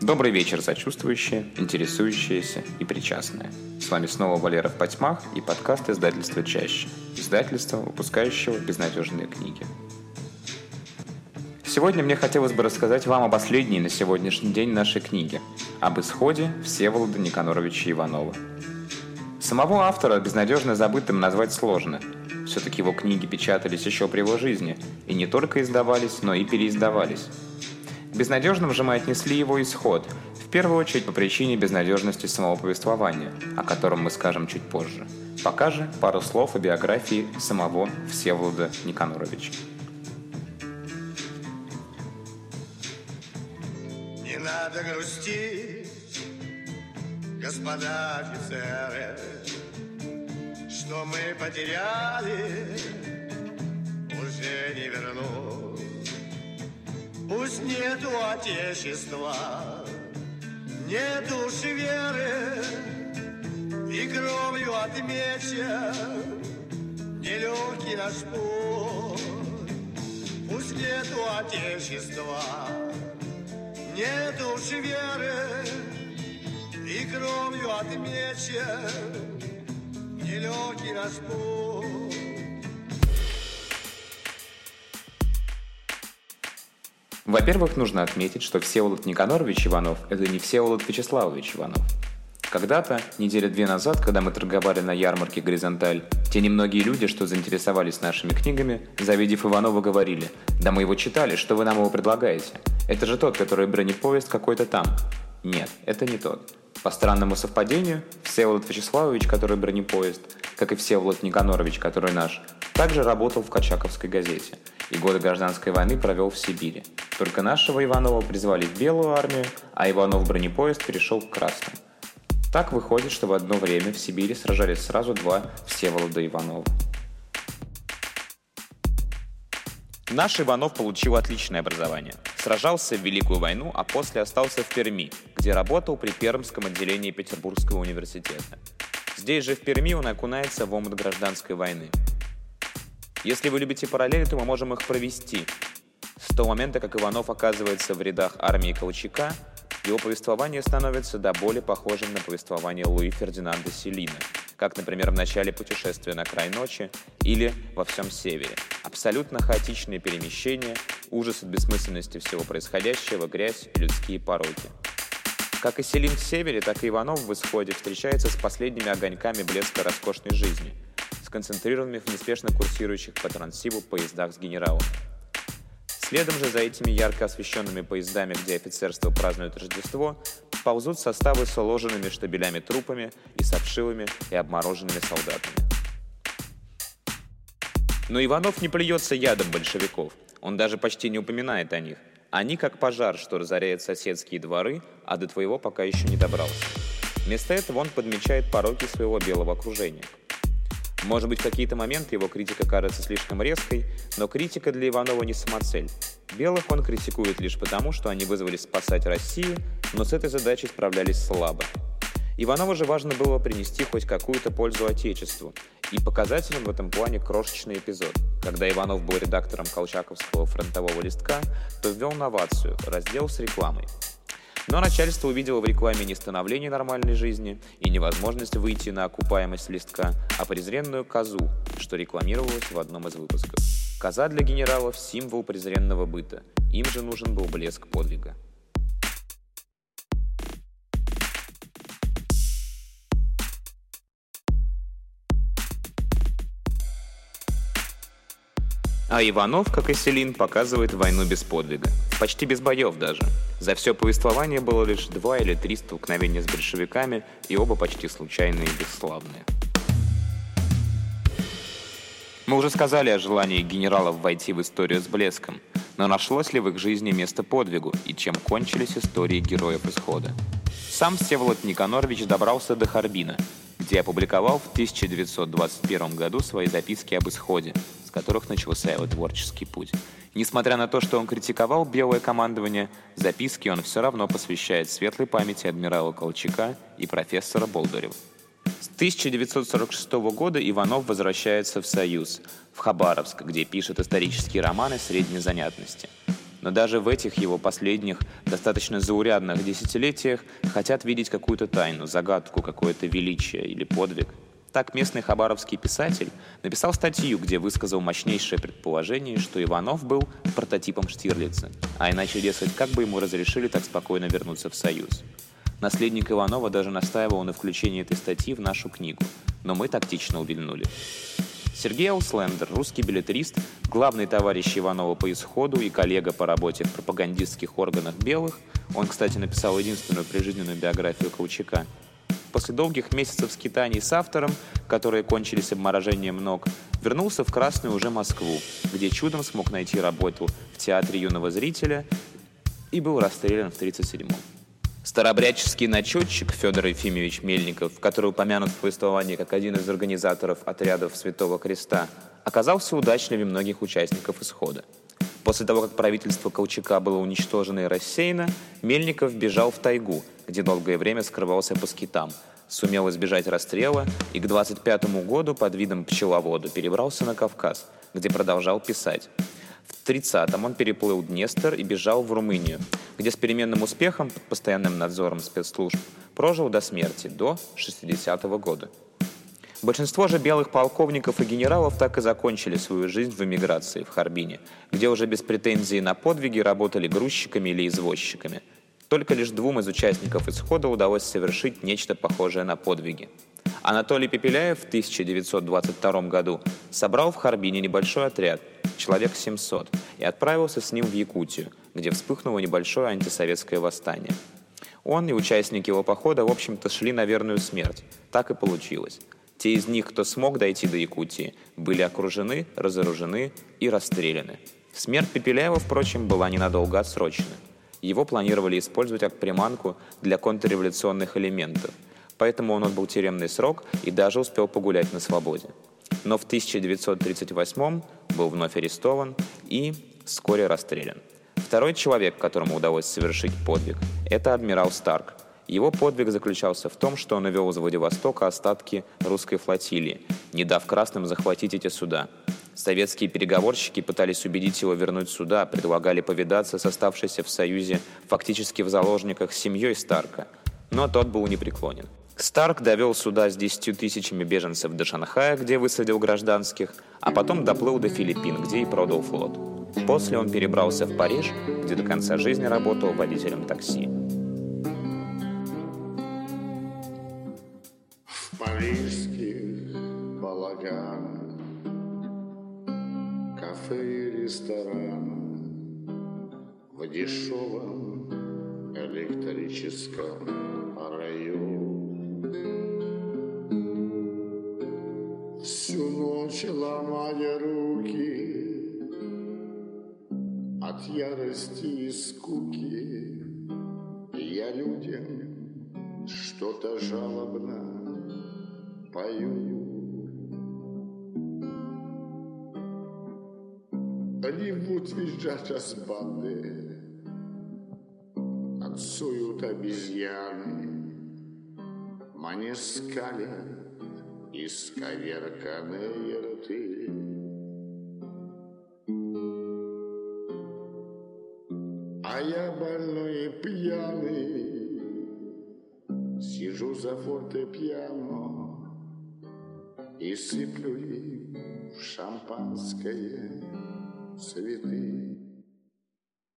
Добрый вечер, сочувствующие, интересующиеся и причастные. С вами снова Валера в потьмах и подкаст издательства «Чаще». Издательство, выпускающего безнадежные книги. Сегодня мне хотелось бы рассказать вам о последней на сегодняшний день нашей книге, об исходе Всеволода Никаноровича Иванова. Самого автора безнадежно забытым назвать сложно. Все-таки его книги печатались еще при его жизни, и не только издавались, но и переиздавались. Безнадежным же мы отнесли его исход, в первую очередь по причине безнадежности самого повествования, о котором мы скажем чуть позже. Пока же пару слов о биографии самого Всеволода Никаноровича. Не надо грустить, господа офицеры, что мы потеряли, уже не вернуть. Пусть нету отечества, нет души веры, И кровью отмечен нелегкий наш путь. Пусть нету отечества, нет души веры, И кровью отмечен нелегкий наш путь. Во-первых, нужно отметить, что Всеволод Никанорович Иванов – это не Всеволод Вячеславович Иванов. Когда-то, неделя две назад, когда мы торговали на ярмарке «Горизонталь», те немногие люди, что заинтересовались нашими книгами, завидев Иванова, говорили «Да мы его читали, что вы нам его предлагаете? Это же тот, который бронепоезд какой-то там». Нет, это не тот. По странному совпадению, Всеволод Вячеславович, который бронепоезд, как и Всеволод Никанорович, который наш, также работал в Качаковской газете – и годы гражданской войны провел в Сибири. Только нашего Иванова призвали в Белую армию, а Иванов бронепоезд перешел к Красным. Так выходит, что в одно время в Сибири сражались сразу два Всеволода Иванова. Наш Иванов получил отличное образование. Сражался в Великую войну, а после остался в Перми, где работал при Пермском отделении Петербургского университета. Здесь же в Перми он окунается в омут гражданской войны. Если вы любите параллели, то мы можем их провести. С того момента, как Иванов оказывается в рядах армии Колчака, его повествование становится до более похожим на повествование Луи Фердинанда Селина, как, например, в начале путешествия на край ночи или во всем севере. Абсолютно хаотичные перемещения, ужас от бессмысленности всего происходящего, грязь и людские пороки. Как и Селин в севере, так и Иванов в исходе встречается с последними огоньками блеска роскошной жизни – сконцентрированными в неспешно курсирующих по Транссибу поездах с генералом. Следом же за этими ярко освещенными поездами, где офицерство празднует Рождество, ползут составы с уложенными штабелями трупами и с обшивыми и обмороженными солдатами. Но Иванов не плюется ядом большевиков. Он даже почти не упоминает о них. Они как пожар, что разоряет соседские дворы, а до твоего пока еще не добрался. Вместо этого он подмечает пороки своего белого окружения – может быть, в какие-то моменты его критика кажется слишком резкой, но критика для Иванова не самоцель. Белых он критикует лишь потому, что они вызвались спасать Россию, но с этой задачей справлялись слабо. Иванову же важно было принести хоть какую-то пользу Отечеству, и показателем в этом плане крошечный эпизод. Когда Иванов был редактором Колчаковского фронтового листка, то ввел новацию – раздел с рекламой – но начальство увидело в рекламе не становление нормальной жизни и невозможность выйти на окупаемость листка, а презренную козу, что рекламировалось в одном из выпусков. Коза для генералов – символ презренного быта. Им же нужен был блеск подвига. А Иванов, как и Селин, показывает войну без подвига. Почти без боев даже. За все повествование было лишь два или три столкновения с большевиками, и оба почти случайные и бесславные. Мы уже сказали о желании генералов войти в историю с блеском, но нашлось ли в их жизни место подвигу и чем кончились истории героев исхода? Сам Всеволод Никанорович добрался до Харбина, где опубликовал в 1921 году свои записки об исходе, которых начался его творческий путь. Несмотря на то, что он критиковал белое командование, записки он все равно посвящает светлой памяти адмирала Колчака и профессора Болдырева. С 1946 года Иванов возвращается в Союз, в Хабаровск, где пишет исторические романы средней занятности. Но даже в этих его последних, достаточно заурядных десятилетиях хотят видеть какую-то тайну, загадку, какое-то величие или подвиг. Так местный хабаровский писатель написал статью, где высказал мощнейшее предположение, что Иванов был прототипом Штирлица, а иначе, дескать, как бы ему разрешили так спокойно вернуться в Союз. Наследник Иванова даже настаивал на включении этой статьи в нашу книгу, но мы тактично увильнули. Сергей Ауслендер, русский билетрист, главный товарищ Иванова по исходу и коллега по работе в пропагандистских органах белых, он, кстати, написал единственную прижизненную биографию Колчака, после долгих месяцев скитаний с автором, которые кончились обморожением ног, вернулся в Красную уже Москву, где чудом смог найти работу в театре юного зрителя и был расстрелян в 1937-м. Старобряческий начетчик Федор Ефимович Мельников, который упомянут в повествовании как один из организаторов отрядов Святого Креста, оказался удачливее многих участников исхода. После того, как правительство Колчака было уничтожено и рассеяно, Мельников бежал в тайгу, где долгое время скрывался по скитам, сумел избежать расстрела и к 25 году под видом пчеловода перебрался на Кавказ, где продолжал писать. В 30-м он переплыл Днестр и бежал в Румынию, где с переменным успехом под постоянным надзором спецслужб прожил до смерти, до 60-го года. Большинство же белых полковников и генералов так и закончили свою жизнь в эмиграции в Харбине, где уже без претензий на подвиги работали грузчиками или извозчиками. Только лишь двум из участников исхода удалось совершить нечто похожее на подвиги – Анатолий Пепеляев в 1922 году собрал в Харбине небольшой отряд, человек 700, и отправился с ним в Якутию, где вспыхнуло небольшое антисоветское восстание. Он и участники его похода, в общем-то, шли на верную смерть. Так и получилось. Те из них, кто смог дойти до Якутии, были окружены, разоружены и расстреляны. Смерть Пепеляева, впрочем, была ненадолго отсрочена. Его планировали использовать как приманку для контрреволюционных элементов – поэтому он отбыл тюремный срок и даже успел погулять на свободе. Но в 1938 был вновь арестован и вскоре расстрелян. Второй человек, которому удалось совершить подвиг, это адмирал Старк. Его подвиг заключался в том, что он увел из Владивостока остатки русской флотилии, не дав красным захватить эти суда. Советские переговорщики пытались убедить его вернуть суда, предлагали повидаться с оставшейся в Союзе фактически в заложниках семьей Старка, но тот был непреклонен. Старк довел суда с 10 тысячами беженцев до Шанхая, где высадил гражданских, а потом доплыл до Филиппин, где и продал флот. После он перебрался в Париж, где до конца жизни работал водителем такси. В парижских балаганах, кафе и ресторанах, в дешевом электрическом районе. Всю ночь ломая руки От ярости и скуки. Я людям что-то жалобно пою Они будут визжать разбанды Танцуют обезьяны Мне скалят исковерканные рты. А я больной и пьяный Сижу за фортепиано И сыплю им в шампанское цветы.